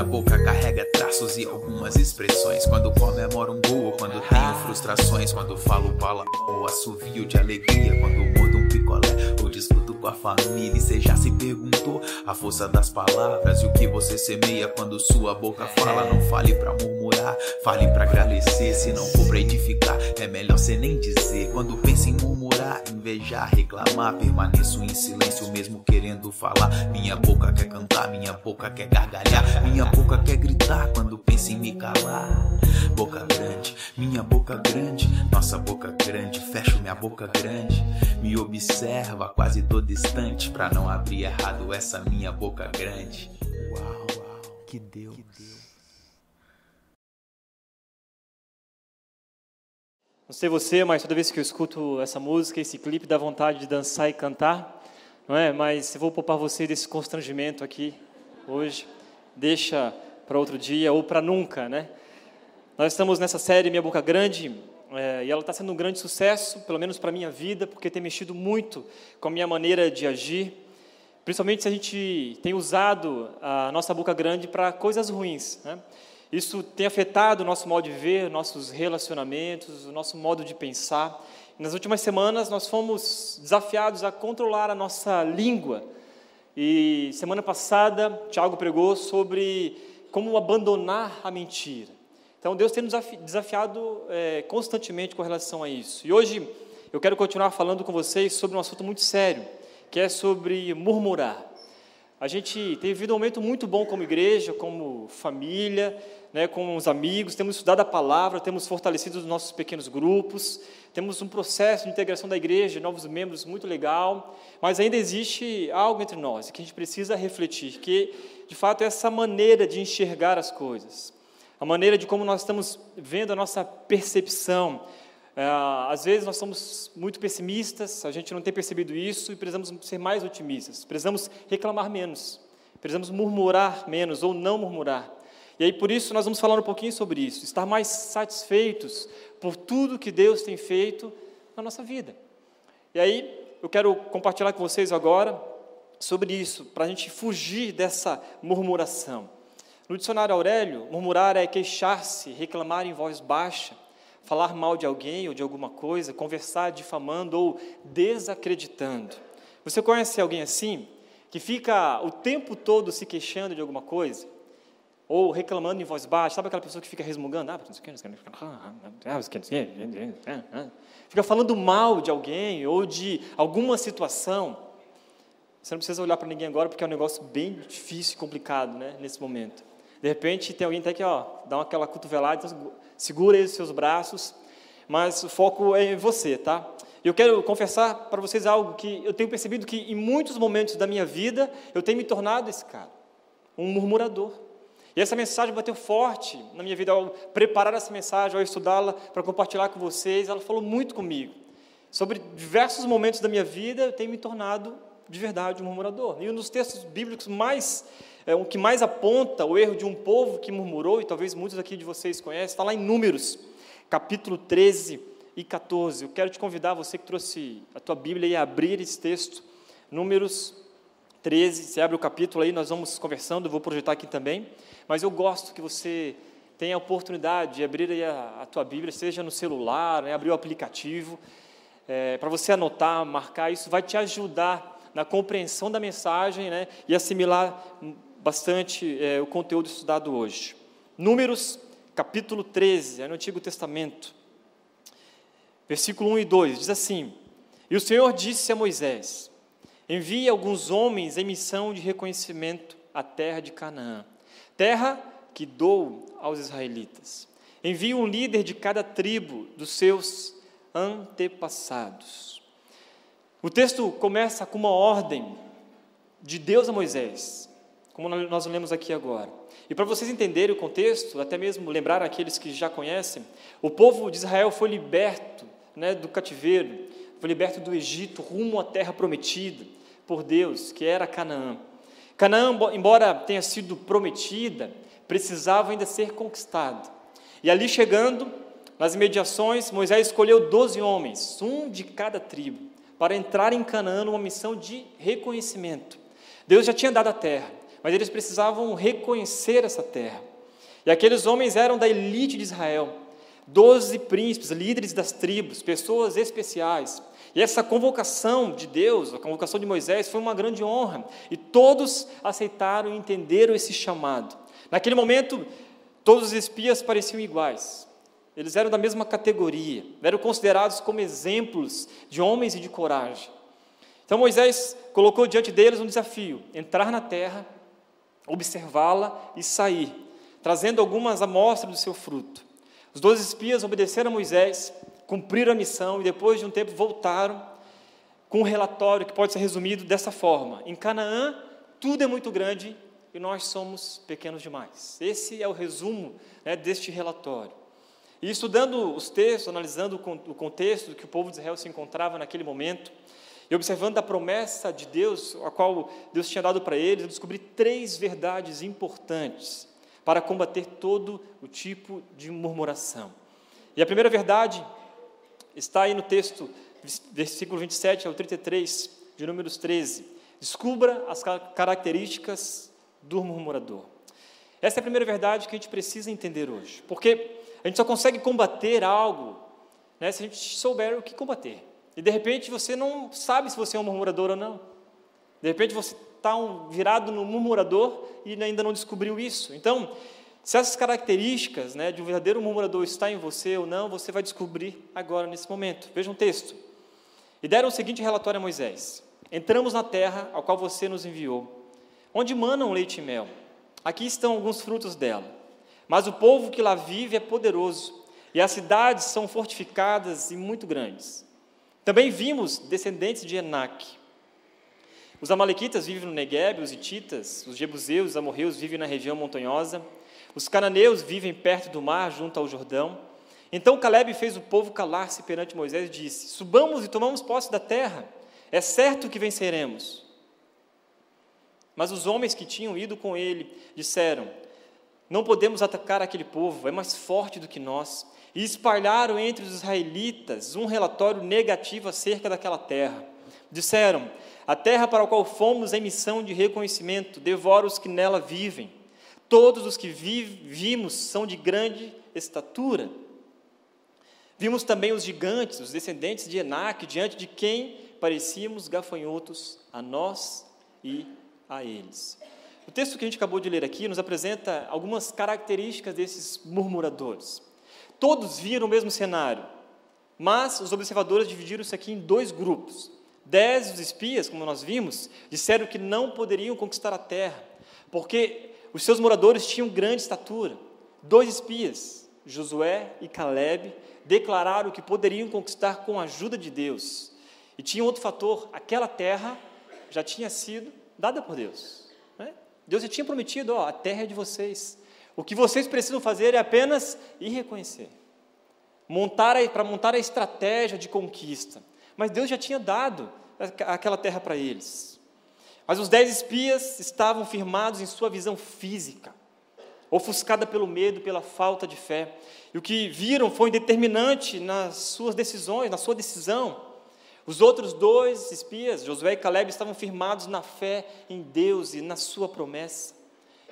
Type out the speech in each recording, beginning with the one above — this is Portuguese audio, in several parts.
Minha boca carrega traços e algumas expressões. Quando comemoro um gol, quando tenho frustrações. Quando falo bala ou assovio de alegria. Quando mordo um picolé ou discuto com a família. E cê já se perguntou a força das palavras e o que você semeia quando sua boca fala. Não fale pra murmurar, fale pra agradecer. Se não for pra edificar, é melhor cê nem dizer. Quando pensa em murmurar, invejar, reclamar, permaneço em silêncio mesmo querendo falar. Minha boca quer cantar, minha boca quer gargalhar, minha boca quer gritar quando pensa em me calar. Boca grande, minha boca grande, nossa boca grande, fecho minha boca grande. Me observa, quase tô distante pra não abrir errado essa minha boca grande. Uau, uau, que Deus. Que Deus. Não sei você, mas toda vez que eu escuto essa música, esse clipe, dá vontade de dançar e cantar, não é? Mas eu vou poupar você desse constrangimento aqui hoje. Deixa para outro dia ou para nunca, né? Nós estamos nessa série Minha Boca Grande é, e ela está sendo um grande sucesso, pelo menos para minha vida, porque tem mexido muito com a minha maneira de agir, principalmente se a gente tem usado a nossa boca grande para coisas ruins, né? Isso tem afetado o nosso modo de ver, nossos relacionamentos, o nosso modo de pensar. Nas últimas semanas, nós fomos desafiados a controlar a nossa língua. E semana passada, Tiago pregou sobre como abandonar a mentira. Então, Deus tem nos desafiado é, constantemente com relação a isso. E hoje, eu quero continuar falando com vocês sobre um assunto muito sério, que é sobre murmurar. A gente tem vivido um momento muito bom como igreja, como família, né, com os amigos, temos estudado a palavra, temos fortalecido os nossos pequenos grupos, temos um processo de integração da igreja, novos membros muito legal, mas ainda existe algo entre nós que a gente precisa refletir, que de fato é essa maneira de enxergar as coisas, a maneira de como nós estamos vendo a nossa percepção. É, às vezes nós somos muito pessimistas, a gente não tem percebido isso e precisamos ser mais otimistas, precisamos reclamar menos, precisamos murmurar menos ou não murmurar. E aí, por isso, nós vamos falar um pouquinho sobre isso, estar mais satisfeitos por tudo que Deus tem feito na nossa vida. E aí, eu quero compartilhar com vocês agora sobre isso, para a gente fugir dessa murmuração. No dicionário Aurélio, murmurar é queixar-se, reclamar em voz baixa, falar mal de alguém ou de alguma coisa, conversar difamando ou desacreditando. Você conhece alguém assim? Que fica o tempo todo se queixando de alguma coisa? Ou reclamando em voz baixa, sabe aquela pessoa que fica resmungando, ah, fica falando mal de alguém ou de alguma situação. Você não precisa olhar para ninguém agora porque é um negócio bem difícil e complicado, né, nesse momento. De repente tem alguém até que ó, dá aquela cotovelada, então segura aí os seus braços, mas o foco é em você, tá? Eu quero confessar para vocês algo que eu tenho percebido que em muitos momentos da minha vida eu tenho me tornado esse cara, um murmurador. E essa mensagem bateu forte na minha vida ao preparar essa mensagem, ao estudá-la para compartilhar com vocês. Ela falou muito comigo. Sobre diversos momentos da minha vida, eu tenho me tornado de verdade um murmurador. E um dos textos bíblicos mais é, o que mais aponta o erro de um povo que murmurou, e talvez muitos aqui de vocês conhecem, está lá em Números, capítulo 13 e 14. Eu quero te convidar, você que trouxe a tua Bíblia, a abrir esse texto, Números 13, você abre o capítulo aí, nós vamos conversando, eu vou projetar aqui também. Mas eu gosto que você tenha a oportunidade de abrir a, a tua Bíblia, seja no celular, né, abrir o aplicativo, é, para você anotar, marcar, isso vai te ajudar na compreensão da mensagem né, e assimilar bastante é, o conteúdo estudado hoje. Números, capítulo 13, é no Antigo Testamento, versículo 1 e 2, diz assim: E o Senhor disse a Moisés: Envie alguns homens em missão de reconhecimento à terra de Canaã terra que dou aos israelitas. Envie um líder de cada tribo dos seus antepassados. O texto começa com uma ordem de Deus a Moisés, como nós lemos aqui agora. E para vocês entenderem o contexto, até mesmo lembrar aqueles que já conhecem, o povo de Israel foi liberto né, do cativeiro, foi liberto do Egito rumo à terra prometida por Deus, que era Canaã. Canaã, embora tenha sido prometida, precisava ainda ser conquistada. E ali chegando, nas imediações, Moisés escolheu doze homens, um de cada tribo, para entrar em Canaã numa missão de reconhecimento. Deus já tinha dado a terra, mas eles precisavam reconhecer essa terra. E aqueles homens eram da elite de Israel, doze príncipes, líderes das tribos, pessoas especiais. E essa convocação de Deus, a convocação de Moisés, foi uma grande honra. E todos aceitaram e entenderam esse chamado. Naquele momento, todos os espias pareciam iguais. Eles eram da mesma categoria, eram considerados como exemplos de homens e de coragem. Então Moisés colocou diante deles um desafio: entrar na terra, observá-la e sair, trazendo algumas amostras do seu fruto. Os dois espias obedeceram a Moisés, cumpriram a missão e depois de um tempo voltaram com um relatório que pode ser resumido dessa forma: Em Canaã, tudo é muito grande e nós somos pequenos demais. Esse é o resumo né, deste relatório. E estudando os textos, analisando o contexto que o povo de Israel se encontrava naquele momento, e observando a promessa de Deus, a qual Deus tinha dado para eles, eu descobri três verdades importantes para combater todo o tipo de murmuração. E a primeira verdade está aí no texto, versículo 27 ao 33, de Números 13. Descubra as características do murmurador. Essa é a primeira verdade que a gente precisa entender hoje, porque a gente só consegue combater algo né, se a gente souber o que combater. E de repente você não sabe se você é um murmurador ou não. De repente você está um, virado no murmurador e ainda não descobriu isso. Então, se essas características né, de um verdadeiro murmurador está em você ou não, você vai descobrir agora nesse momento. Veja um texto. E deram o seguinte relatório a Moisés: Entramos na terra ao qual você nos enviou, onde manam leite e mel. Aqui estão alguns frutos dela. Mas o povo que lá vive é poderoso, e as cidades são fortificadas e muito grandes. Também vimos descendentes de Enac. Os amalequitas vivem no Negueb, os hititas, os jebuseus, os amorreus vivem na região montanhosa, os cananeus vivem perto do mar, junto ao Jordão. Então Caleb fez o povo calar-se perante Moisés e disse: Subamos e tomamos posse da terra, é certo que venceremos. Mas os homens que tinham ido com ele disseram: Não podemos atacar aquele povo, é mais forte do que nós e espalharam entre os israelitas um relatório negativo acerca daquela terra. Disseram: A terra para a qual fomos em missão de reconhecimento devora os que nela vivem. Todos os que vimos são de grande estatura. Vimos também os gigantes, os descendentes de Enac, diante de quem parecíamos gafanhotos a nós e a eles. O texto que a gente acabou de ler aqui nos apresenta algumas características desses murmuradores. Todos viram o mesmo cenário, mas os observadores dividiram-se aqui em dois grupos. Dez dos espias, como nós vimos, disseram que não poderiam conquistar a terra, porque os seus moradores tinham grande estatura. Dois espias, Josué e Caleb, declararam que poderiam conquistar com a ajuda de Deus. E tinha outro fator: aquela terra já tinha sido dada por Deus. Né? Deus já tinha prometido: ó, a terra é de vocês. O que vocês precisam fazer é apenas ir reconhecer. Montar para montar a estratégia de conquista. Mas Deus já tinha dado aquela terra para eles. Mas os dez espias estavam firmados em sua visão física, ofuscada pelo medo, pela falta de fé. E o que viram foi determinante nas suas decisões, na sua decisão. Os outros dois espias, Josué e Caleb, estavam firmados na fé em Deus e na sua promessa.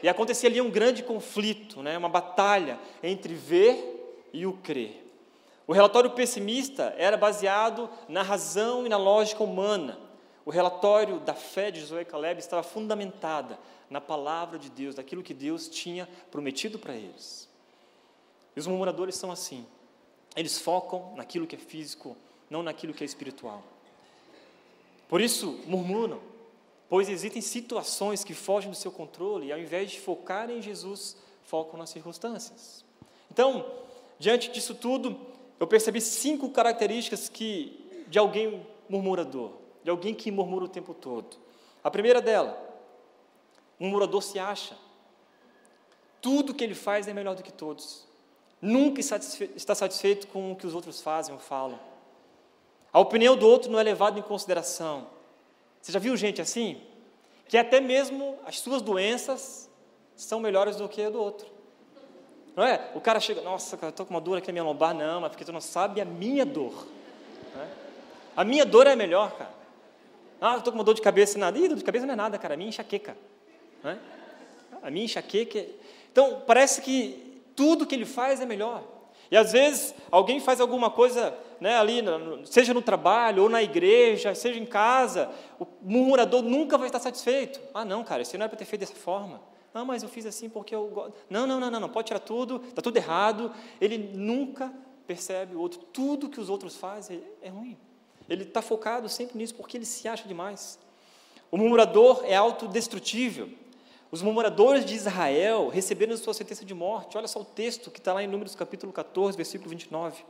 E acontecia ali um grande conflito, né, uma batalha entre ver e o crer. O relatório pessimista era baseado na razão e na lógica humana. O relatório da fé de Josué e Caleb estava fundamentada na palavra de Deus, daquilo que Deus tinha prometido para eles. E os murmuradores são assim. Eles focam naquilo que é físico, não naquilo que é espiritual. Por isso, murmuram, pois existem situações que fogem do seu controle e, ao invés de focar em Jesus, focam nas circunstâncias. Então, diante disso tudo, eu percebi cinco características que de alguém murmurador, de alguém que murmura o tempo todo. A primeira dela, um murmurador se acha. Tudo que ele faz é melhor do que todos. Nunca está satisfeito com o que os outros fazem ou falam. A opinião do outro não é levada em consideração. Você já viu gente assim? Que até mesmo as suas doenças são melhores do que a do outro. Não é? O cara chega, nossa, cara, estou com uma dor aqui na minha lombar. Não, mas porque tu não sabe a minha dor. É? A minha dor é melhor, cara. Ah, estou com uma dor de cabeça, nada. Ih, dor de cabeça não é nada, cara. A minha é enxaqueca. É? a minha enxaqueca. É... Então, parece que tudo que ele faz é melhor. E às vezes alguém faz alguma coisa né, ali, seja no trabalho ou na igreja, seja em casa, o murmurador nunca vai estar satisfeito. Ah, não, cara, isso não era para ter feito dessa forma. Ah, mas eu fiz assim porque eu gosto. Não, não, não, não, não, pode tirar tudo, está tudo errado. Ele nunca percebe o outro. Tudo que os outros fazem é ruim. Ele está focado sempre nisso porque ele se acha demais. O murmurador é autodestrutível. Os murmuradores de Israel receberam sua sentença de morte. Olha só o texto que está lá em Números capítulo 14, versículo 29.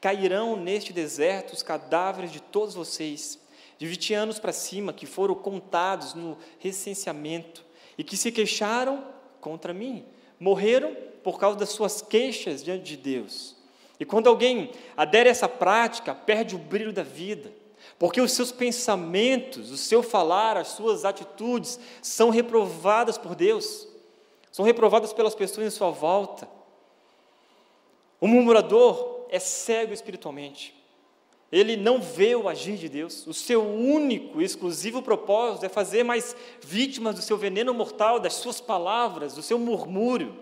Cairão neste deserto os cadáveres de todos vocês, de 20 anos para cima, que foram contados no recenseamento e que se queixaram contra mim. Morreram por causa das suas queixas diante de Deus. E quando alguém adere a essa prática, perde o brilho da vida. Porque os seus pensamentos, o seu falar, as suas atitudes são reprovadas por Deus, são reprovadas pelas pessoas em sua volta. O murmurador é cego espiritualmente. Ele não vê o agir de Deus. O seu único e exclusivo propósito é fazer mais vítimas do seu veneno mortal, das suas palavras, do seu murmúrio.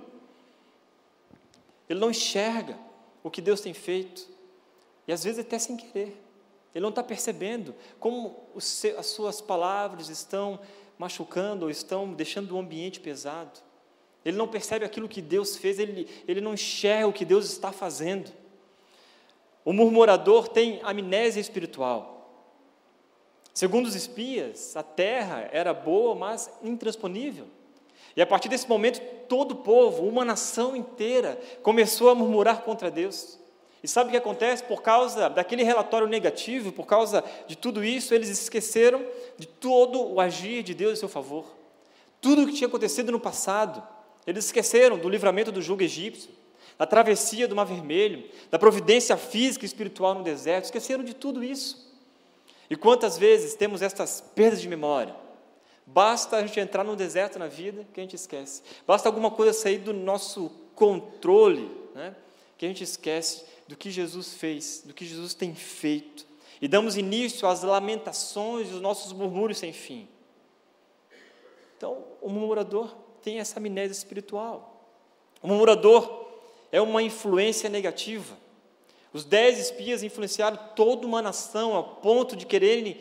Ele não enxerga o que Deus tem feito, e às vezes até sem querer. Ele não está percebendo como as suas palavras estão machucando ou estão deixando o ambiente pesado. Ele não percebe aquilo que Deus fez, ele, ele não enxerga o que Deus está fazendo. O murmurador tem amnésia espiritual. Segundo os espias, a terra era boa, mas intransponível. E a partir desse momento, todo o povo, uma nação inteira, começou a murmurar contra Deus. E sabe o que acontece? Por causa daquele relatório negativo, por causa de tudo isso, eles esqueceram de todo o agir de Deus em seu favor. Tudo o que tinha acontecido no passado. Eles esqueceram do livramento do jugo egípcio, da travessia do Mar Vermelho, da providência física e espiritual no deserto. Esqueceram de tudo isso. E quantas vezes temos estas perdas de memória? Basta a gente entrar no deserto na vida que a gente esquece. Basta alguma coisa sair do nosso controle, né, que a gente esquece do que Jesus fez, do que Jesus tem feito, e damos início às lamentações e os nossos murmúrios sem fim. Então, o murmurador tem essa amnésia espiritual. O murmurador é uma influência negativa. Os dez espias influenciaram toda uma nação a ponto de quererem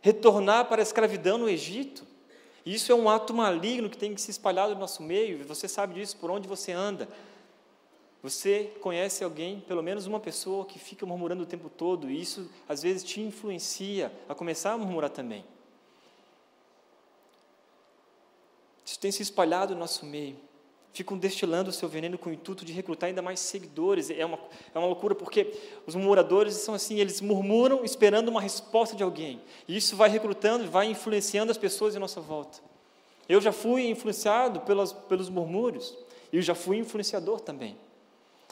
retornar para a escravidão no Egito. Isso é um ato maligno que tem que se espalhar no nosso meio, você sabe disso por onde você anda. Você conhece alguém, pelo menos uma pessoa, que fica murmurando o tempo todo, e isso às vezes te influencia a começar a murmurar também. Isso tem se espalhado no nosso meio. Ficam destilando o seu veneno com o intuito de recrutar ainda mais seguidores. É uma, é uma loucura, porque os murmuradores são assim, eles murmuram esperando uma resposta de alguém. E isso vai recrutando, vai influenciando as pessoas em nossa volta. Eu já fui influenciado pelos, pelos murmúrios, e eu já fui influenciador também.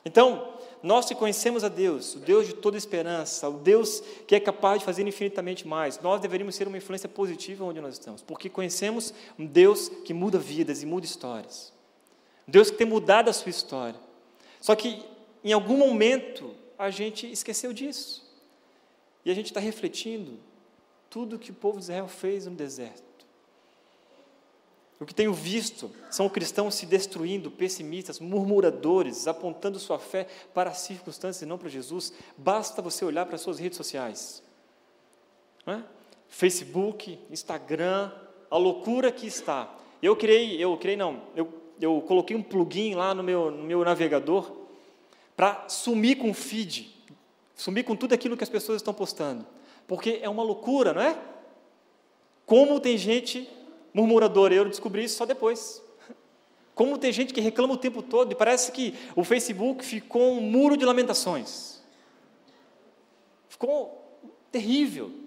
Então, nós que conhecemos a Deus, o Deus de toda esperança, o Deus que é capaz de fazer infinitamente mais, nós deveríamos ser uma influência positiva onde nós estamos, porque conhecemos um Deus que muda vidas e muda histórias. Deus que tem mudado a sua história. Só que, em algum momento, a gente esqueceu disso. E a gente está refletindo tudo que o povo de Israel fez no deserto. O que tenho visto são cristãos se destruindo, pessimistas, murmuradores, apontando sua fé para as circunstâncias e não para Jesus. Basta você olhar para as suas redes sociais. É? Facebook, Instagram, a loucura que está. Eu criei, eu criei não, eu, eu coloquei um plugin lá no meu, no meu navegador para sumir com o feed, sumir com tudo aquilo que as pessoas estão postando. Porque é uma loucura, não é? Como tem gente murmurador, eu descobri isso só depois. Como tem gente que reclama o tempo todo e parece que o Facebook ficou um muro de lamentações. Ficou terrível.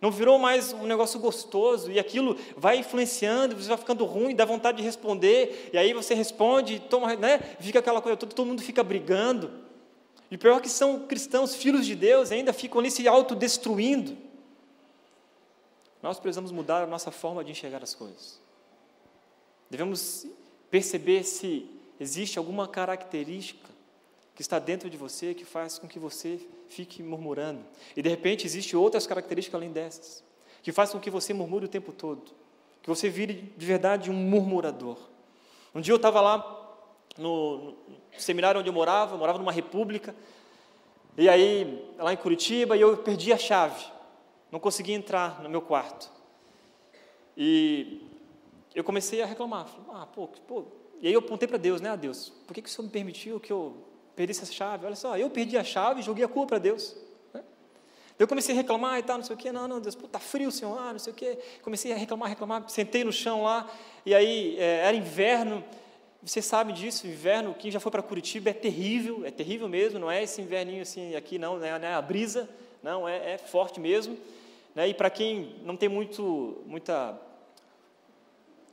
Não virou mais um negócio gostoso e aquilo vai influenciando, você vai ficando ruim, dá vontade de responder, e aí você responde, toma, né? fica aquela coisa toda, todo mundo fica brigando. E pior que são cristãos, filhos de Deus, ainda ficam ali se autodestruindo. Nós precisamos mudar a nossa forma de enxergar as coisas. Devemos perceber se existe alguma característica que está dentro de você que faz com que você fique murmurando. E de repente existe outras características além dessas, que faz com que você murmure o tempo todo, que você vire de verdade um murmurador. Um dia eu estava lá no, no, seminário onde eu morava, eu morava numa república, e aí, lá em Curitiba, e eu perdi a chave, não consegui entrar no meu quarto. E eu comecei a reclamar, falei, ah, pô, pô. E aí eu apontei para Deus, né, a Deus, por que, que o Senhor me permitiu que eu perdesse a chave? Olha só, eu perdi a chave e joguei a culpa para Deus. Né? Eu comecei a reclamar e tal, não sei o quê, não, não, Deus, pô, tá frio, Senhor, ah, não sei o quê. Comecei a reclamar, reclamar, sentei no chão lá, e aí é, era inverno, você sabe disso, inverno, quem já foi para Curitiba é terrível, é terrível mesmo, não é esse inverninho assim aqui, não, não é a brisa, não, é, é forte mesmo. Né? E para quem não tem muito, muita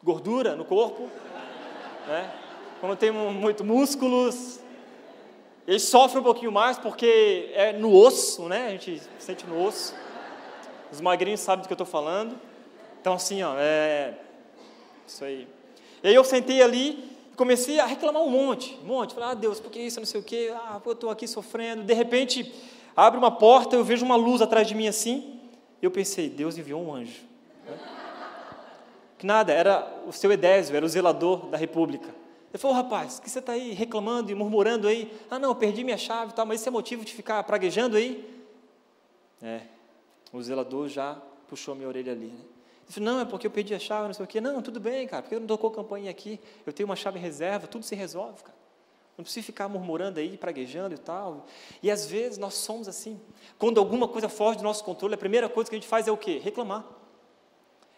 gordura no corpo, né? quando tem muito músculos, ele sofre um pouquinho mais porque é no osso, né? A gente sente no osso. Os magrinhos sabem do que eu estou falando. Então, assim, ó, é. Isso aí. E aí eu sentei ali e comecei a reclamar um monte, um monte. Falei, ah, Deus, por que isso, não sei o quê? Ah, eu estou aqui sofrendo. De repente, abre uma porta, eu vejo uma luz atrás de mim assim. Eu pensei, Deus enviou um anjo. Que nada, era o seu Edésio, era o zelador da república. Ele falou, rapaz, que você está aí reclamando e murmurando aí? Ah, não, perdi minha chave e tal, mas isso é motivo de ficar praguejando aí? É, o zelador já puxou minha orelha ali, né? Ele falou, não, é porque eu perdi a chave, não sei o quê. Não, tudo bem, cara, porque eu não tocou campanha aqui, eu tenho uma chave reserva, tudo se resolve, cara. Não precisa ficar murmurando aí, praguejando e tal. E às vezes nós somos assim. Quando alguma coisa foge do nosso controle, a primeira coisa que a gente faz é o quê? Reclamar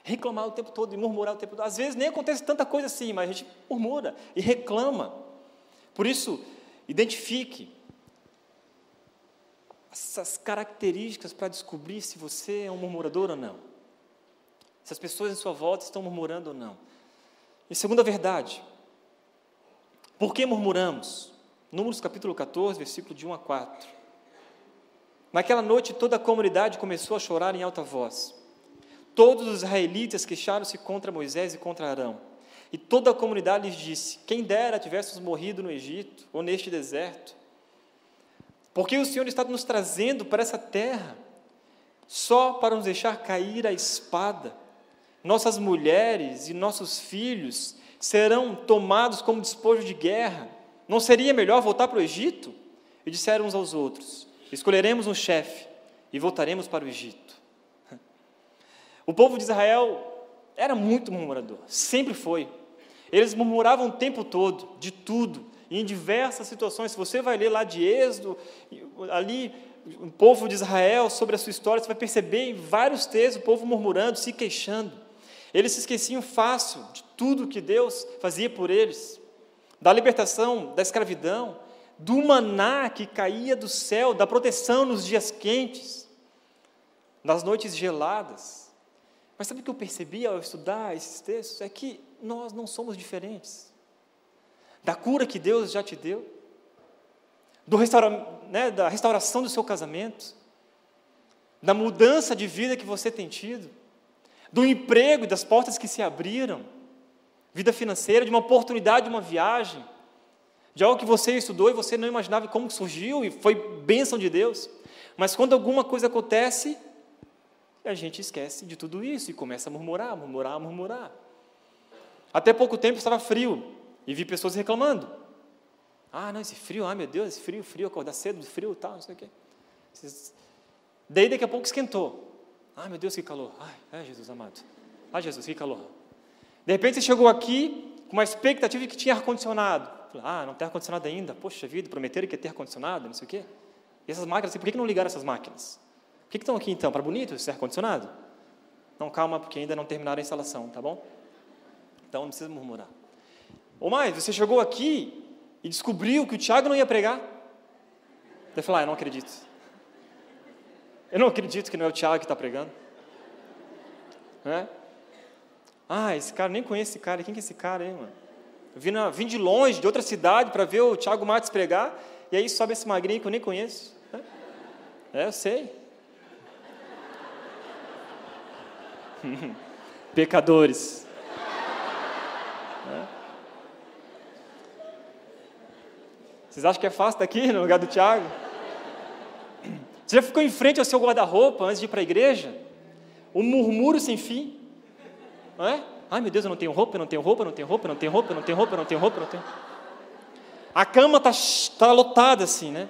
reclamar o tempo todo e murmurar o tempo todo. Às vezes nem acontece tanta coisa assim, mas a gente murmura e reclama. Por isso, identifique essas características para descobrir se você é um murmurador ou não. Se as pessoas em sua volta estão murmurando ou não. E segunda verdade, por que murmuramos? Números capítulo 14, versículo de 1 a 4. Naquela noite toda a comunidade começou a chorar em alta voz. Todos os israelitas queixaram-se contra Moisés e contra Arão. E toda a comunidade lhes disse: Quem dera tivéssemos morrido no Egito ou neste deserto. Porque o Senhor está nos trazendo para essa terra só para nos deixar cair a espada. Nossas mulheres e nossos filhos serão tomados como despojo de guerra. Não seria melhor voltar para o Egito? E disseram uns aos outros: Escolheremos um chefe e voltaremos para o Egito. O povo de Israel era muito murmurador, sempre foi. Eles murmuravam o tempo todo, de tudo, em diversas situações. Se você vai ler lá de Êxodo, ali, o povo de Israel, sobre a sua história, você vai perceber em vários textos o povo murmurando, se queixando. Eles se esqueciam fácil de tudo que Deus fazia por eles, da libertação, da escravidão, do maná que caía do céu, da proteção nos dias quentes, nas noites geladas. Mas sabe o que eu percebi ao estudar esses textos? É que nós não somos diferentes. Da cura que Deus já te deu, do restaura, né, da restauração do seu casamento, da mudança de vida que você tem tido, do emprego e das portas que se abriram, vida financeira, de uma oportunidade, de uma viagem, de algo que você estudou e você não imaginava como surgiu e foi bênção de Deus. Mas quando alguma coisa acontece, a gente esquece de tudo isso e começa a murmurar, murmurar, murmurar. Até pouco tempo estava frio e vi pessoas reclamando. Ah, não, esse frio, ah, meu Deus, esse frio, frio, acordar cedo, frio, tal, não sei o quê. Daí daqui a pouco esquentou. Ah, meu Deus, que calor. Ai, é Jesus amado. Ah, Jesus, que calor. De repente você chegou aqui com uma expectativa de que tinha ar-condicionado. Ah, não tem ar-condicionado ainda. Poxa vida, prometeram que ia ter ar-condicionado, não sei o quê. E essas máquinas, por que não ligaram essas máquinas? Que, que estão aqui então? Para bonito esse ar-condicionado? Não, calma, porque ainda não terminaram a instalação, tá bom? Então não precisa murmurar. Ou mais, você chegou aqui e descobriu que o Tiago não ia pregar. Você falou, ah, eu não acredito. Eu não acredito que não é o Tiago que está pregando. Ah, esse cara, nem conheço esse cara. Quem que é esse cara aí, mano? Vim, na, vim de longe, de outra cidade, para ver o Tiago Matos pregar, e aí sobe esse magrinho que eu nem conheço. É eu sei. Pecadores. Vocês acham que é fácil daqui no lugar do Tiago? Você já ficou em frente ao seu guarda-roupa antes de ir para a igreja? Um murmúrio sem fim, não é? Ai meu Deus, eu não tenho roupa, eu não tenho roupa, eu não tenho roupa, eu não tenho roupa, eu não tenho roupa, eu não tenho roupa, eu não tenho. A cama está tá lotada assim, né?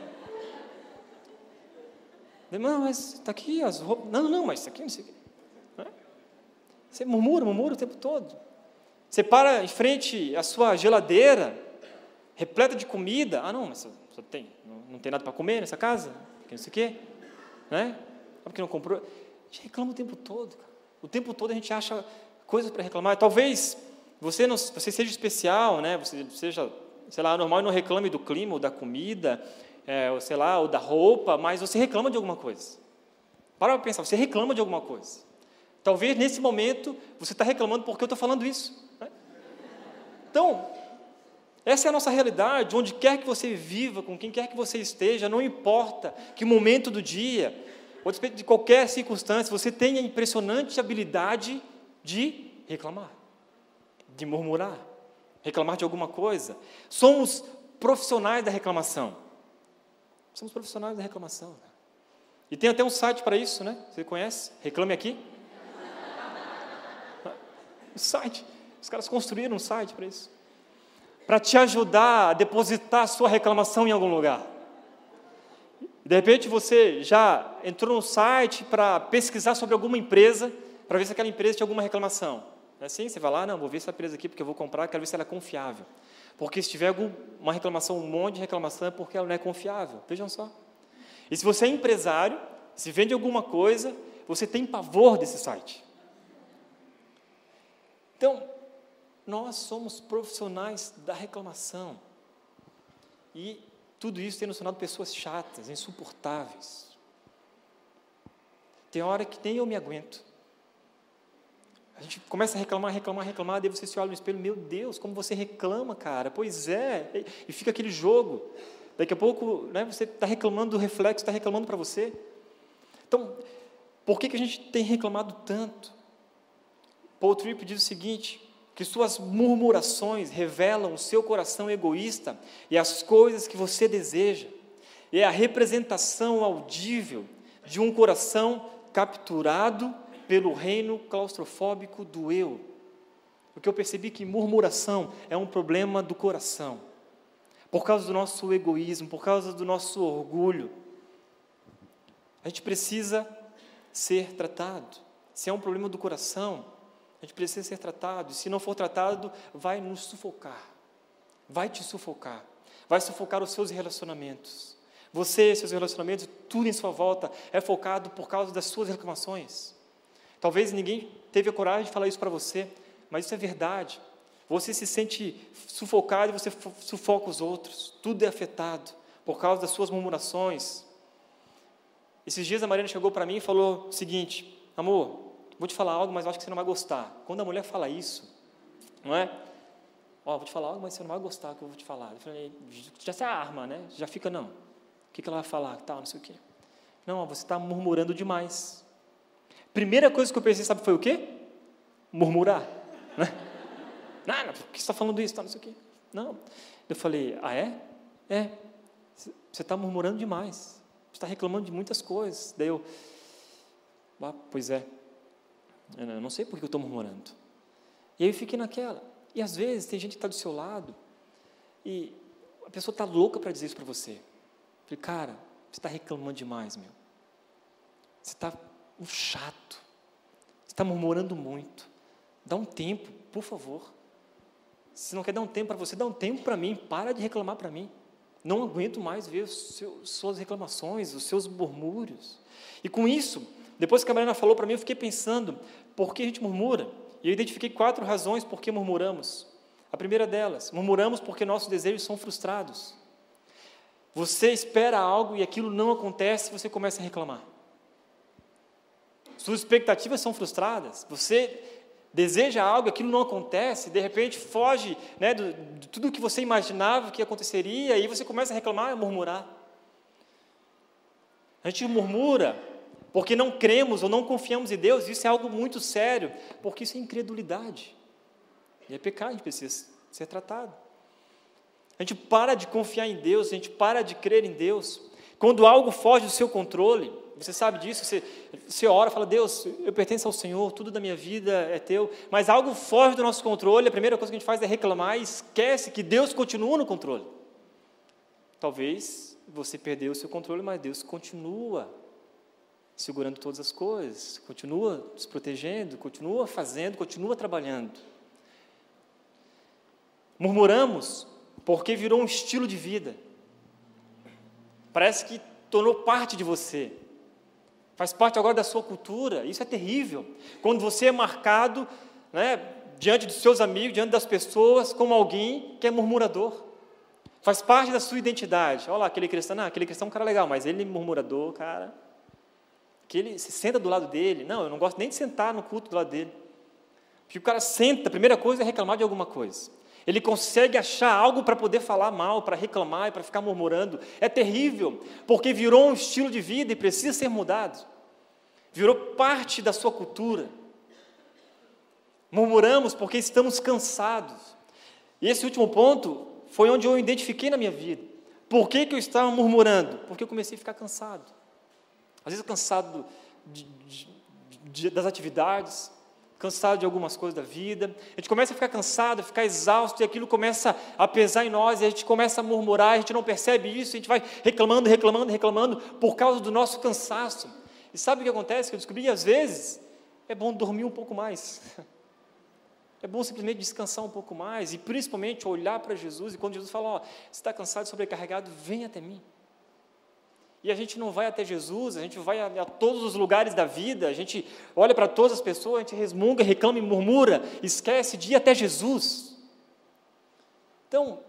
Não, mas está aqui as roupas. Não, não, mas isso aqui não sei o quê. Você murmura, murmura o tempo todo. Você para em frente à sua geladeira, repleta de comida. Ah, não, mas só, tem, não, tem nada para comer nessa casa? Porque não sei o quê. Né? Porque não comprou. A gente reclama o tempo todo. O tempo todo a gente acha coisas para reclamar. Talvez você, não, você seja especial, né? você seja, sei lá, normal e não reclame do clima ou da comida, é, ou sei lá, ou da roupa, mas você reclama de alguma coisa. Para para pensar, você reclama de alguma coisa. Talvez nesse momento você está reclamando porque eu estou falando isso. Né? Então, essa é a nossa realidade, onde quer que você viva, com quem quer que você esteja, não importa que momento do dia, ou respeito de qualquer circunstância, você tem a impressionante habilidade de reclamar, de murmurar, reclamar de alguma coisa. Somos profissionais da reclamação. Somos profissionais da reclamação. E tem até um site para isso, né? Você conhece? Reclame aqui. Um site. Os caras construíram um site para isso. Para te ajudar a depositar a sua reclamação em algum lugar. De repente você já entrou no site para pesquisar sobre alguma empresa, para ver se aquela empresa tinha alguma reclamação. Não é assim? Você vai lá, não, vou ver essa empresa aqui porque eu vou comprar, quero ver se ela é confiável. Porque se tiver alguma reclamação, um monte de reclamação, é porque ela não é confiável. Vejam só. E se você é empresário, se vende alguma coisa, você tem pavor desse site. Então, nós somos profissionais da reclamação. E tudo isso tem nos tornado pessoas chatas, insuportáveis. Tem hora que nem eu me aguento. A gente começa a reclamar, reclamar, reclamar, daí você se olha no espelho, meu Deus, como você reclama, cara. Pois é, e fica aquele jogo. Daqui a pouco né, você está reclamando do reflexo, está reclamando para você. Então, por que, que a gente tem reclamado tanto? Paul Tripp diz o seguinte: que suas murmurações revelam o seu coração egoísta e as coisas que você deseja. É a representação audível de um coração capturado pelo reino claustrofóbico do eu. Porque eu percebi que murmuração é um problema do coração. Por causa do nosso egoísmo, por causa do nosso orgulho. A gente precisa ser tratado. Se é um problema do coração, a gente precisa ser tratado, e se não for tratado, vai nos sufocar. Vai te sufocar. Vai sufocar os seus relacionamentos. Você, seus relacionamentos, tudo em sua volta é focado por causa das suas reclamações. Talvez ninguém teve a coragem de falar isso para você, mas isso é verdade. Você se sente sufocado e você sufoca os outros. Tudo é afetado por causa das suas murmurações. Esses dias a Mariana chegou para mim e falou o seguinte: Amor, vou te falar algo, mas eu acho que você não vai gostar. Quando a mulher fala isso, não é? Ó, oh, vou te falar algo, mas você não vai gostar que eu vou te falar. Eu falei, já se arma, né? Já fica, não. O que, que ela vai falar? Tal, não sei o quê. Não, você está murmurando demais. Primeira coisa que eu pensei, sabe, foi o quê? Murmurar. Né? Não, não, por que você está falando isso? Tal, não sei o quê. Não. Eu falei, ah, é? É. Você está murmurando demais. Você está reclamando de muitas coisas. Daí eu, ah, pois é. Eu não sei por que eu estou murmurando. E aí eu fiquei naquela. E às vezes tem gente que está do seu lado e a pessoa está louca para dizer isso para você. Eu falei, cara, você está reclamando demais, meu. Você está um chato. Você está murmurando muito. Dá um tempo, por favor. Se não quer dar um tempo para você, dá um tempo para mim. Para de reclamar para mim. Não aguento mais ver os seus, suas reclamações, os seus murmúrios. E com isso, depois que a Mariana falou para mim, eu fiquei pensando, por que a gente murmura? E eu identifiquei quatro razões por que murmuramos. A primeira delas, murmuramos porque nossos desejos são frustrados. Você espera algo e aquilo não acontece, você começa a reclamar. Suas expectativas são frustradas. Você deseja algo, aquilo não acontece, de repente foge né, de, tudo que você imaginava que aconteceria, e você começa a reclamar e a murmurar. A gente murmura porque não cremos ou não confiamos em Deus, isso é algo muito sério, porque isso é incredulidade. E é pecado, a gente precisa ser tratado. A gente para de confiar em Deus, a gente para de crer em Deus. Quando algo foge do seu controle, Você sabe disso, você, você ora, fala, Deus, eu pertenço ao Senhor, tudo da minha vida é teu, mas algo foge do nosso controle, a primeira coisa que a gente faz é reclamar e esquece que Deus continua no controle. Talvez você perdeu o seu controle, mas Deus continua segurando todas as coisas, continua nos protegendo, continua fazendo, continua trabalhando. Murmuramos porque virou um estilo de vida. Parece que tornou parte de você. Faz parte agora da sua cultura. Isso é terrível. Quando você é marcado né, diante dos seus amigos, diante das pessoas, como alguém que é murmurador. Faz parte da sua identidade. Olha lá, aquele cristão, aquele cristão é um cara legal, mas ele é murmurador, cara. Que ele se senta do lado dele. Não, eu não gosto nem de sentar no culto do lado dele. Porque o cara senta, a primeira coisa é reclamar de alguma coisa. Ele consegue achar algo para poder falar mal, para reclamar e para ficar murmurando. É terrível, porque virou um estilo de vida e precisa ser mudado. Virou parte da sua cultura. Murmuramos porque estamos cansados. E esse último ponto foi onde eu identifiquei na minha vida. Por que, que eu estava murmurando? Porque eu comecei a ficar cansado. Às vezes cansado de, de, de, das atividades, cansado de algumas coisas da vida, a gente começa a ficar cansado, a ficar exausto, e aquilo começa a pesar em nós, e a gente começa a murmurar, a gente não percebe isso, a gente vai reclamando, reclamando, reclamando, por causa do nosso cansaço. E sabe o que acontece? Que eu descobri, às vezes, é bom dormir um pouco mais. É bom simplesmente descansar um pouco mais, e principalmente olhar para Jesus, e quando Jesus fala, ó, você está cansado, sobrecarregado, vem até mim. E a gente não vai até Jesus, a gente vai a, a todos os lugares da vida, a gente olha para todas as pessoas, a gente resmunga, reclama e murmura, esquece de ir até Jesus. Então,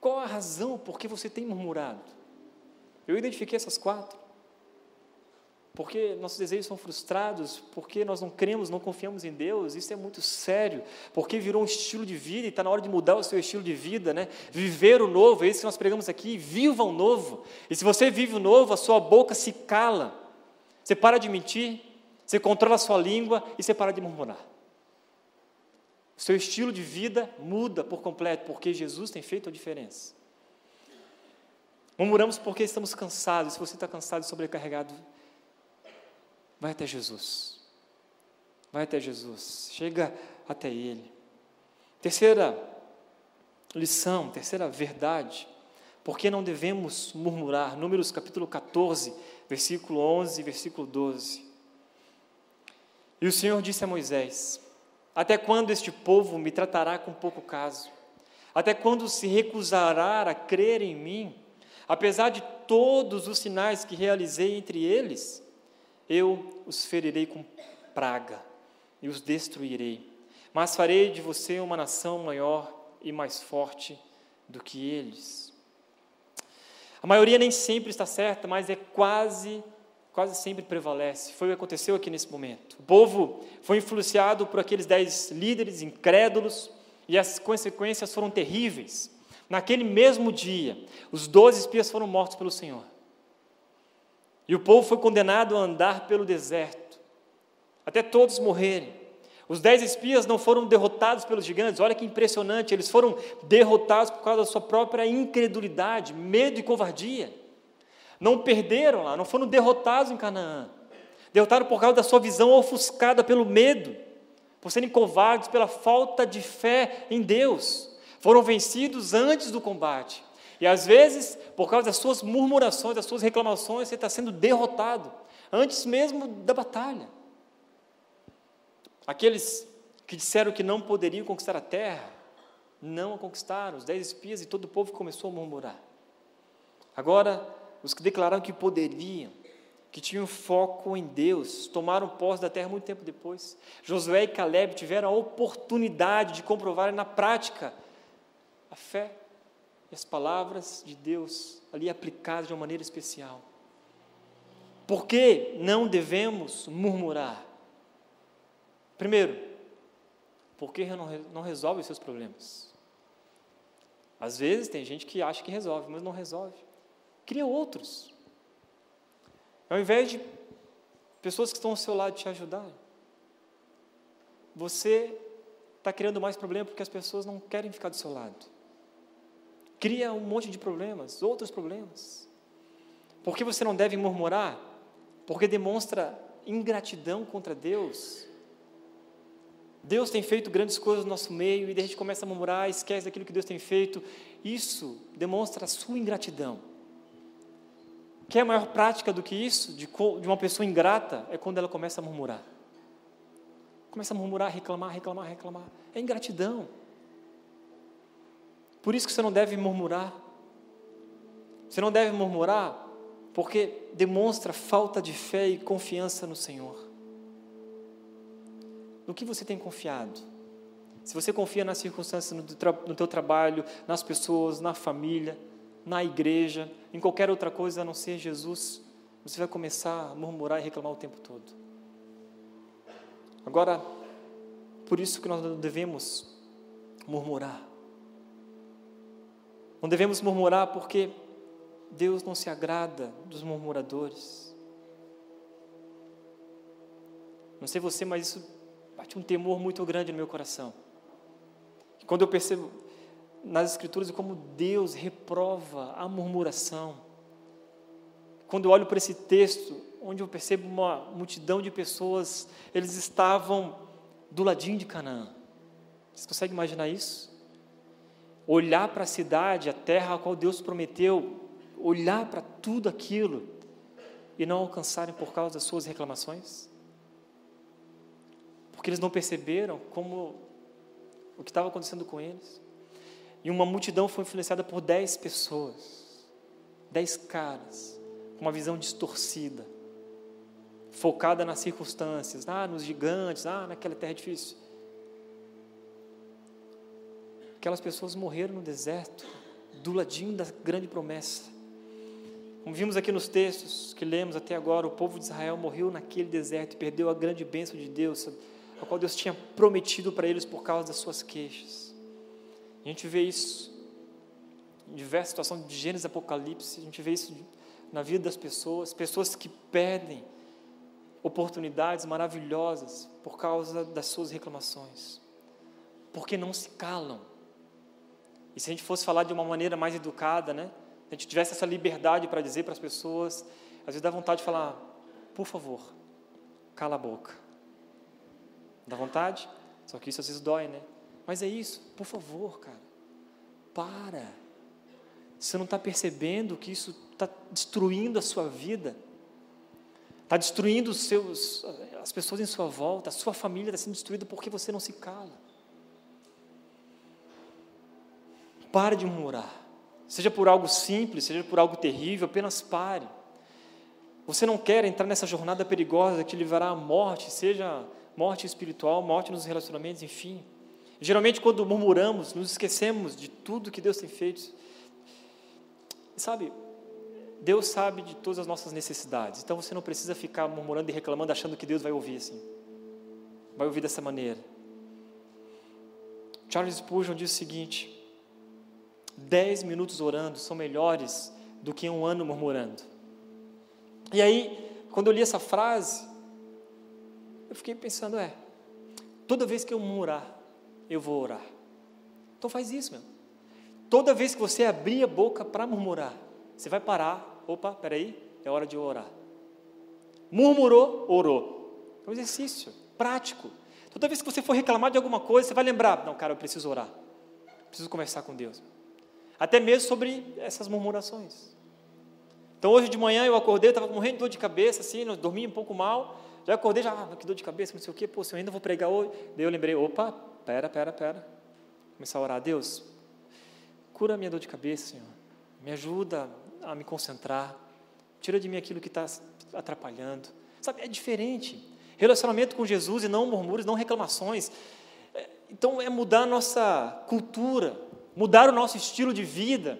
qual a razão por que você tem murmurado? Eu identifiquei essas quatro porque nossos desejos são frustrados, porque nós não cremos, não confiamos em Deus, isso é muito sério, porque virou um estilo de vida e está na hora de mudar o seu estilo de vida, né? Viver o novo, é isso que nós pregamos aqui, viva o novo. E se você vive o novo, a sua boca se cala, você para de mentir, você controla a sua língua e você para de murmurar. O seu estilo de vida muda por completo, porque Jesus tem feito a diferença. Murmuramos porque estamos cansados, se você está cansado e sobrecarregado, Vai até Jesus. Vai até Jesus. Chega até Ele. Terceira lição, terceira verdade. Por que não devemos murmurar? Números capítulo 14, versículo 11 e versículo 12. E o Senhor disse a Moisés: Até quando este povo me tratará com pouco caso? Até quando se recusará a crer em mim? Apesar de todos os sinais que realizei entre eles, eu os ferirei com praga e os destruirei, mas farei de você uma nação maior e mais forte do que eles. A maioria nem sempre está certa, mas é quase, quase sempre prevalece. Foi o que aconteceu aqui nesse momento. O povo foi influenciado por aqueles dez líderes incrédulos e as consequências foram terríveis. Naquele mesmo dia, os doze espias foram mortos pelo Senhor. E o povo foi condenado a andar pelo deserto, até todos morrerem. Os dez espias não foram derrotados pelos gigantes, olha que impressionante, eles foram derrotados por causa da sua própria incredulidade, medo e covardia. Não perderam lá, não foram derrotados em Canaã. Derrotaram por causa da sua visão ofuscada pelo medo, por serem covardes, pela falta de fé em Deus. Foram vencidos antes do combate. E às vezes, por causa das suas murmurações, das suas reclamações, você está sendo derrotado, antes mesmo da batalha. Aqueles que disseram que não poderiam conquistar a terra, não a conquistaram, os dez espias e todo o povo começou a murmurar. Agora, os que declararam que poderiam, que tinham foco em Deus, tomaram posse da terra muito tempo depois. Josué e Caleb tiveram a oportunidade de comprovar na prática a fé as palavras de Deus ali aplicadas de uma maneira especial. Por que não devemos murmurar? Primeiro, porque não resolve os seus problemas. Às vezes tem gente que acha que resolve, mas não resolve. Cria outros. Ao invés de pessoas que estão ao seu lado te ajudar, você está criando mais problema porque as pessoas não querem ficar do seu lado cria um monte de problemas, outros problemas. Por que você não deve murmurar? porque demonstra ingratidão contra Deus. Deus tem feito grandes coisas no nosso meio e daí a gente começa a murmurar, esquece daquilo que Deus tem feito. Isso demonstra a sua ingratidão. Que é a maior prática do que isso, de, de uma pessoa ingrata, é quando ela começa a murmurar. Começa a murmurar, reclamar, reclamar, reclamar. É ingratidão. Por isso que você não deve murmurar. Você não deve murmurar porque demonstra falta de fé e confiança no Senhor. No que você tem confiado? Se você confia nas circunstâncias no, teu trabalho, nas pessoas, na família, na igreja, em qualquer outra coisa a não ser Jesus, você vai começar a murmurar e reclamar o tempo todo. Agora, por isso que nós não devemos murmurar. Não devemos murmurar porque Deus não se agrada dos murmuradores. Não sei você, mas isso bate um temor muito grande no meu coração. Quando eu percebo nas Escrituras como Deus reprova a murmuração. Quando eu olho para esse texto, onde eu percebo uma multidão de pessoas, eles estavam do ladinho de Canaã. Você consegue imaginar isso? Olhar para a cidade, a terra a qual Deus prometeu, olhar para tudo aquilo e não alcançarem por causa das suas reclamações? Porque eles não perceberam como o que estava acontecendo com eles. E uma multidão foi influenciada por dez pessoas, dez caras, com uma visão distorcida, focada nas circunstâncias, ah, nos gigantes, ah, naquela terra difícil. Aquelas pessoas morreram no deserto, do ladinho da grande promessa. Como vimos aqui nos textos que lemos até agora, o povo de Israel morreu naquele deserto e perdeu a grande bênção de Deus, a qual Deus tinha prometido para eles por causa das suas queixas. A gente vê isso em diversas situações de Gênesis Apocalipse, a gente vê isso na vida das pessoas, pessoas que perdem oportunidades maravilhosas por causa das suas reclamações, porque não se calam. E se a gente fosse falar de uma maneira mais educada, né? Se a gente tivesse essa liberdade para dizer para as pessoas, às vezes dá vontade de falar, por favor, cala a boca. Dá vontade? Só que isso às vezes dói, né? Mas é isso, por favor, cara. Para. Você não está percebendo que isso está destruindo a sua vida? Está destruindo os seus, as pessoas em sua volta, a sua família está sendo destruída porque você não se cala. Pare de murmurar. Seja por algo simples, seja por algo terrível, apenas pare. Você não quer entrar nessa jornada perigosa que te levará à morte, seja morte espiritual, morte nos relacionamentos, enfim. Geralmente, quando murmuramos, nos esquecemos de tudo que Deus tem feito. Sabe, Deus sabe de todas as nossas necessidades, então você não precisa ficar murmurando e reclamando, achando que Deus vai ouvir assim. Vai ouvir dessa maneira. Charles Spurgeon diz o seguinte: dez minutos orando são melhores do que um ano murmurando. E aí, quando eu li essa frase, eu fiquei pensando, é, toda vez que eu murmurar, eu vou orar. Então faz isso, meu. Toda vez que você abrir a boca para murmurar, você vai parar, opa, peraí, é hora de orar. Murmurou, orou. É um exercício prático. Toda vez que você for reclamar de alguma coisa, você vai lembrar, não, cara, eu preciso orar. Preciso conversar com Deus. Até mesmo sobre essas murmurações. Então hoje de manhã eu acordei, estava morrendo de dor de cabeça, assim, dormi um pouco mal. Já acordei, já, ah, que dor de cabeça, não sei o quê, pô, se eu ainda vou pregar hoje. Daí eu lembrei, opa, pera, pera, pera. Começar a orar, Deus, cura a minha dor de cabeça, Senhor. Me ajuda a me concentrar. Tira de mim aquilo que está atrapalhando. Sabe, é diferente. Relacionamento com Jesus e não murmúrios, não reclamações. É, então é mudar a nossa cultura, mudar o nosso estilo de vida.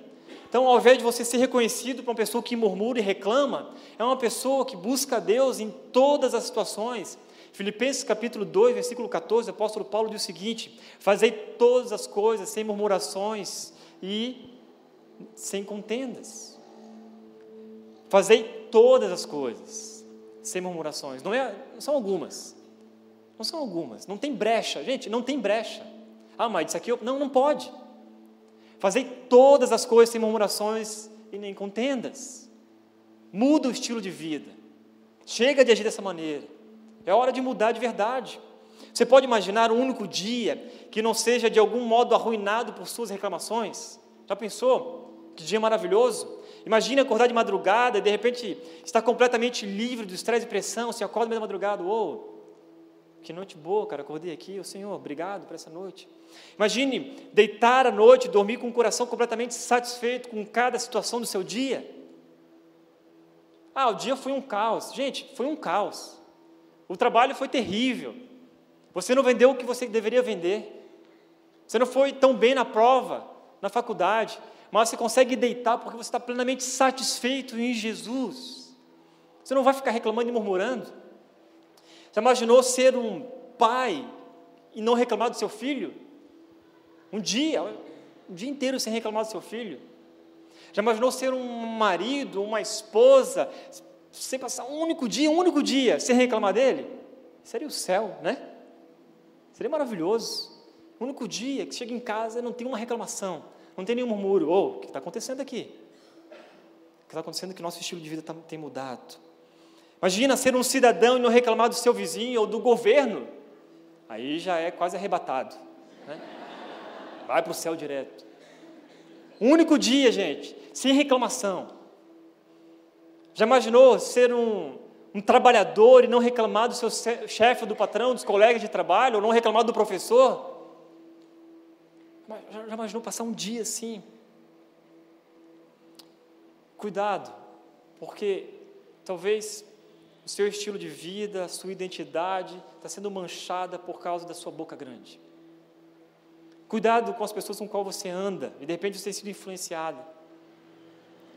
Então, ao invés de você ser reconhecido por uma pessoa que murmura e reclama, é uma pessoa que busca a Deus em todas as situações. Filipenses capítulo 2, versículo 14, o apóstolo Paulo diz o seguinte: Fazei todas as coisas sem murmurações e sem contendas. Fazei todas as coisas sem murmurações. Não, é, não são algumas. Não são algumas. Não tem brecha. Gente, não tem brecha. Ah, mas isso aqui eu... Não, não pode. Fazei todas as coisas sem murmurações e nem contendas. Muda o estilo de vida. Chega de agir dessa maneira. É hora de mudar de verdade. Você pode imaginar um único dia que não seja de algum modo arruinado por suas reclamações? Já pensou? Que dia maravilhoso! Imagine acordar de madrugada e de repente estar completamente livre do estresse e pressão. Você acorda meio da madrugada, oh, que noite boa, cara, acordei aqui, oh, Senhor, obrigado por essa noite. Imagine deitar à noite, dormir com o coração completamente satisfeito com cada situação do seu dia. Ah, o dia foi um caos. Gente, foi um caos. O trabalho foi terrível. Você não vendeu o que você deveria vender. Você não foi tão bem na prova, na faculdade, mas você consegue deitar porque você está plenamente satisfeito em Jesus. Você não vai ficar reclamando e murmurando. Você imaginou ser um pai e não reclamar do seu filho? Um dia, um dia inteiro sem reclamar do seu filho? Já imaginou ser um marido, uma esposa, sem passar um único dia, um único dia, sem reclamar dele? Seria o céu, né? Seria maravilhoso. O único dia que chega em casa e não tem uma reclamação, não tem nenhum murmúrio. Oh, o que está acontecendo aqui? O que está acontecendo é que nosso estilo de vida tá, tem mudado. Imagina ser um cidadão e não reclamar do seu vizinho ou do governo. Aí já é quase arrebatado. Né? Vai para o céu direto. Um único dia, gente, sem reclamação. Já imaginou ser um, um trabalhador e não reclamar do seu chefe, do patrão, dos colegas de trabalho, ou não reclamar do professor? Já, já imaginou passar um dia assim? Cuidado, porque talvez o seu estilo de vida, a sua identidade está sendo manchada por causa da sua boca grande. Cuidado com as pessoas com qual você anda e de repente você tem sido influenciado.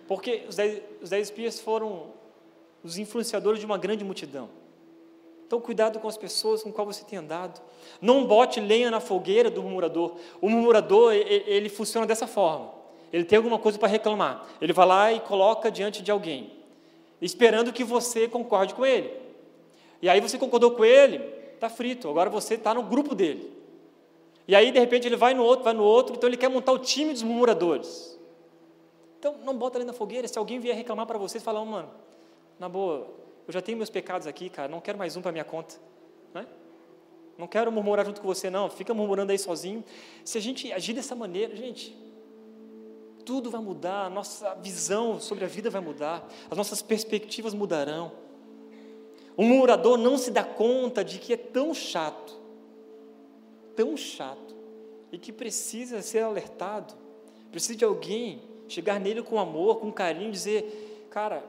Porque os dez, os dez espias foram os influenciadores de uma grande multidão. Então, cuidado com as pessoas com qual você tem andado. Não bote lenha na fogueira do murmurador. O murmurador, ele, funciona dessa forma. Ele tem alguma coisa para reclamar. Ele vai lá e coloca diante de alguém, esperando que você concorde com ele. E aí você concordou com ele, está frito. Agora você está no grupo dele. E aí, de repente, ele vai no outro, vai no outro. Então, ele quer montar o time dos murmuradores. Então, não bota lenha na fogueira. Se alguém vier reclamar para você, fala, oh, mano, na boa, eu já tenho meus pecados aqui, cara, não quero mais um para minha conta. Né? Não quero murmurar junto com você, não. Fica murmurando aí sozinho. Se a gente agir dessa maneira, gente, tudo vai mudar, a nossa visão sobre a vida vai mudar, as nossas perspectivas mudarão. O murmurador não se dá conta de que é tão chato, tão chato, e que precisa ser alertado, precisa de alguém chegar nele com amor, com carinho, dizer: Cara,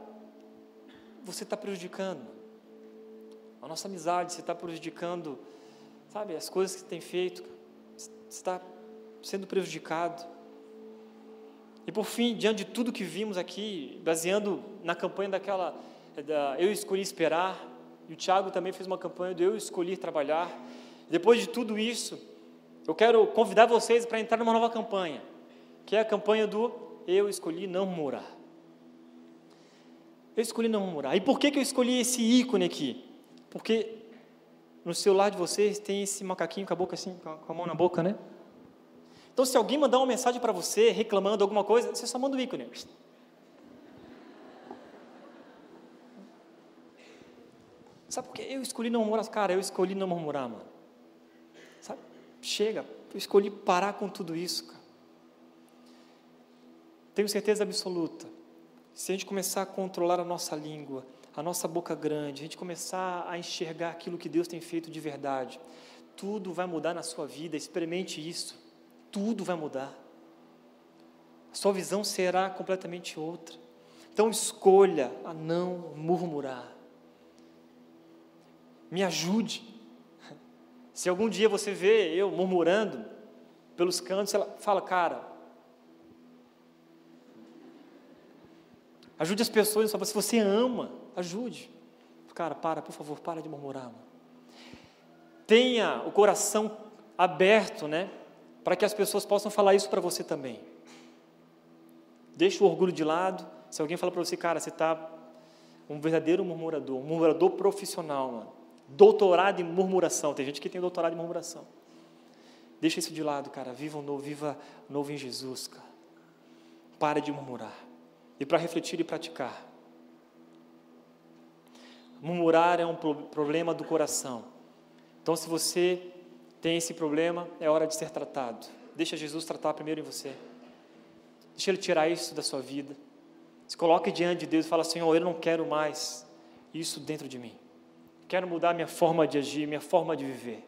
você está prejudicando. A nossa amizade, você está prejudicando, sabe, as coisas que você tem feito, você está sendo prejudicado. E por fim, diante de tudo que vimos aqui, baseando na campanha daquela, da Eu Escolhi Esperar, e o Tiago também fez uma campanha do Eu Escolhi Trabalhar. Depois de tudo isso, eu quero convidar vocês para entrar numa nova campanha, que é a campanha do Eu Escolhi Não Morar. Eu escolhi não murmurar. E por que, que eu escolhi esse ícone aqui? Porque no celular de vocês tem esse macaquinho com a boca assim, com a mão na boca, né? Então, se alguém mandar uma mensagem para você reclamando alguma coisa, você só manda o ícone. Sabe por que eu escolhi não murmurar? Cara, eu escolhi não murmurar, mano. Sabe? Chega, eu escolhi parar com tudo isso, cara. Tenho certeza absoluta se a gente começar a controlar a nossa língua, a nossa boca grande, a gente começar a enxergar aquilo que Deus tem feito de verdade, tudo vai mudar na sua vida, experimente isso, tudo vai mudar. A sua visão será completamente outra. Então escolha a não murmurar. Me ajude. Se algum dia você vê eu murmurando pelos cantos, ela fala, cara, Ajude as pessoas, se você ama, ajude. Cara, para, por favor, para de murmurar. Tenha o coração aberto, né? Para que as pessoas possam falar isso para você também. Deixe o orgulho de lado. Se alguém fala para você, cara, você está um verdadeiro murmurador, um murmurador profissional, mano. Doutorado em murmuração. Tem gente que tem doutorado em murmuração. Deixa isso de lado, cara. Viva o novo, viva novo em Jesus, cara. Pare de murmurar e para refletir e praticar. Murmurar é um problema do coração. Então, se você tem esse problema, é hora de ser tratado. Deixa Jesus tratar primeiro em você. Deixa Ele tirar isso da sua vida. Se coloque diante de Deus e fala, Senhor, eu não quero mais isso dentro de mim. Quero mudar minha forma de agir, minha forma de viver.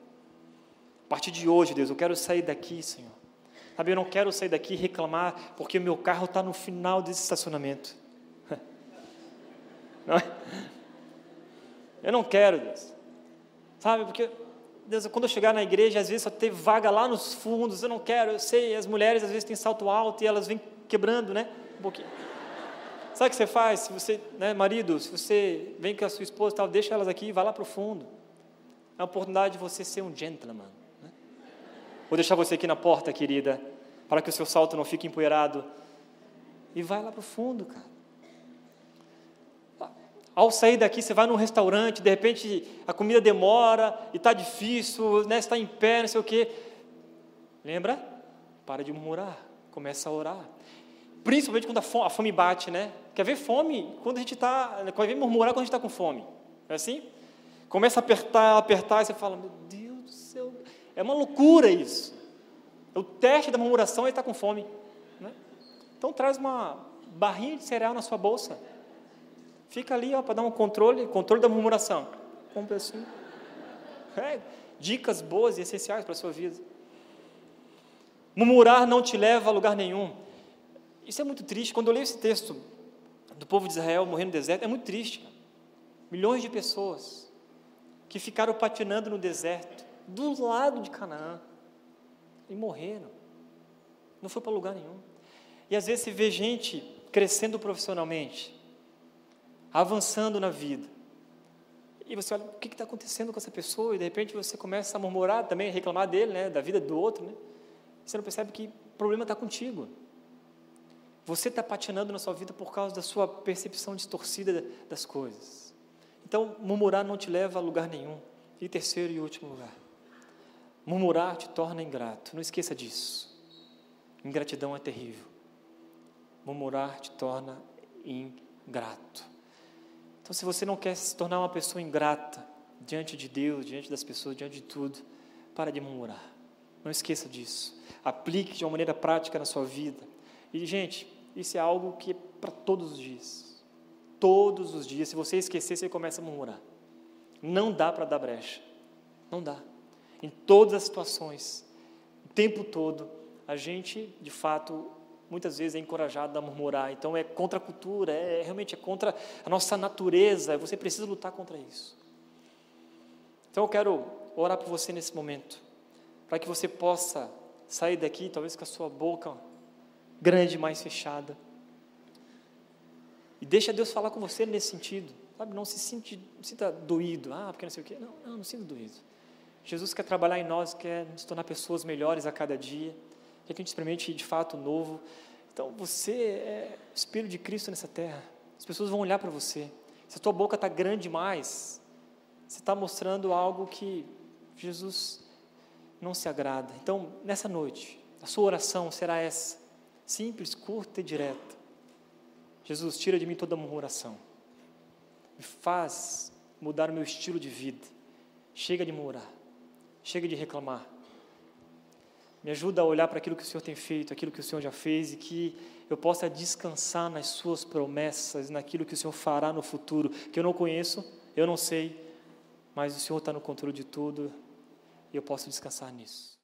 A partir de hoje, Deus, eu quero sair daqui, Senhor. Sabe, eu não quero sair daqui e reclamar porque o meu carro está no final desse estacionamento. Não é? Eu não quero, Deus. Sabe, porque, Deus, quando eu chegar na igreja, às vezes só tem vaga lá nos fundos, eu não quero, eu sei, as mulheres às vezes têm salto alto e elas vêm quebrando, né? Um pouquinho. Sabe o que você faz? Se você, né, marido, se você vem com a sua esposa tal, deixa elas aqui e vai lá para o fundo. É a oportunidade de você ser um gentleman. Né? Vou deixar você aqui na porta, querida, para que o seu salto não fique empoeirado. E vai lá para o fundo, cara. Ao sair daqui, você vai num restaurante, de repente a comida demora e está difícil, né, está em pé, não sei o quê. Lembra? Para de murmurar, começa a orar. Principalmente quando a fome, a fome bate, né? Quer ver fome quando a gente está. Quer ver murmurar quando a gente está com fome? É assim? Começa a apertar, apertar, e você fala: Meu Deus do céu, é uma loucura isso. O teste da murmuração é estar com fome. Né? Então traz uma barrinha de cereal na sua bolsa. Fica ali para dar um controle, controle da murmuração. Compre assim. É, dicas boas e essenciais para a sua vida. Murmurar não te leva a lugar nenhum. Isso é muito triste. Quando eu leio esse texto do povo de Israel morrendo no deserto, é muito triste. Milhões de pessoas que ficaram patinando no deserto, do lado de Canaã, e morreram. Não foi para lugar nenhum. E às vezes você vê gente crescendo profissionalmente, avançando na vida. E você olha, o que está acontecendo com essa pessoa? E de repente você começa a murmurar também, a reclamar dele, né, da vida do outro. Né? Você não percebe que o problema está contigo. Você está patinando na sua vida por causa da sua percepção distorcida das coisas. Então, murmurar não te leva a lugar nenhum. E terceiro e último lugar, murmurar te torna ingrato. Não esqueça disso. Ingratidão é terrível. Murmurar te torna ingrato. Então, se você não quer se tornar uma pessoa ingrata diante de Deus, diante das pessoas, diante de tudo, para de murmurar. Não esqueça disso. Aplique de uma maneira prática na sua vida. E, gente, isso é algo que é para todos os dias. Todos os dias. Se você esquecer, você começa a murmurar. Não dá para dar brecha. Não dá. Em todas as situações, o tempo todo, a gente, de fato, muitas vezes é encorajado a murmurar. Então é contra a cultura, é realmente é contra a nossa natureza. Você precisa lutar contra isso. Então eu quero orar por você nesse momento, para que você possa sair daqui, talvez com a sua boca grande, mais fechada. E deixa Deus falar com você nesse sentido. Sabe, não se sinta, sinta doído. Ah, porque não sei o quê. Não, não, não sinta doído. Jesus quer trabalhar em nós, quer nos tornar pessoas melhores a cada dia. Quer que a gente experimente de fato novo. Então, você é o Espírito de Cristo nessa terra. As pessoas vão olhar para você. Se a tua boca está grande demais, você está mostrando algo que Jesus não se agrada. Então, nessa noite, a sua oração será essa simples, curta e direta. Jesus, tira de mim toda murmuração. Me faz mudar o meu estilo de vida. Chega de murmurar. Chega de reclamar. Me ajuda a olhar para aquilo que o Senhor tem feito, aquilo que o Senhor já fez e que eu possa descansar nas Suas promessas, naquilo que o Senhor fará no futuro, que eu não conheço, eu não sei, mas o Senhor está no controle de tudo e eu posso descansar nisso.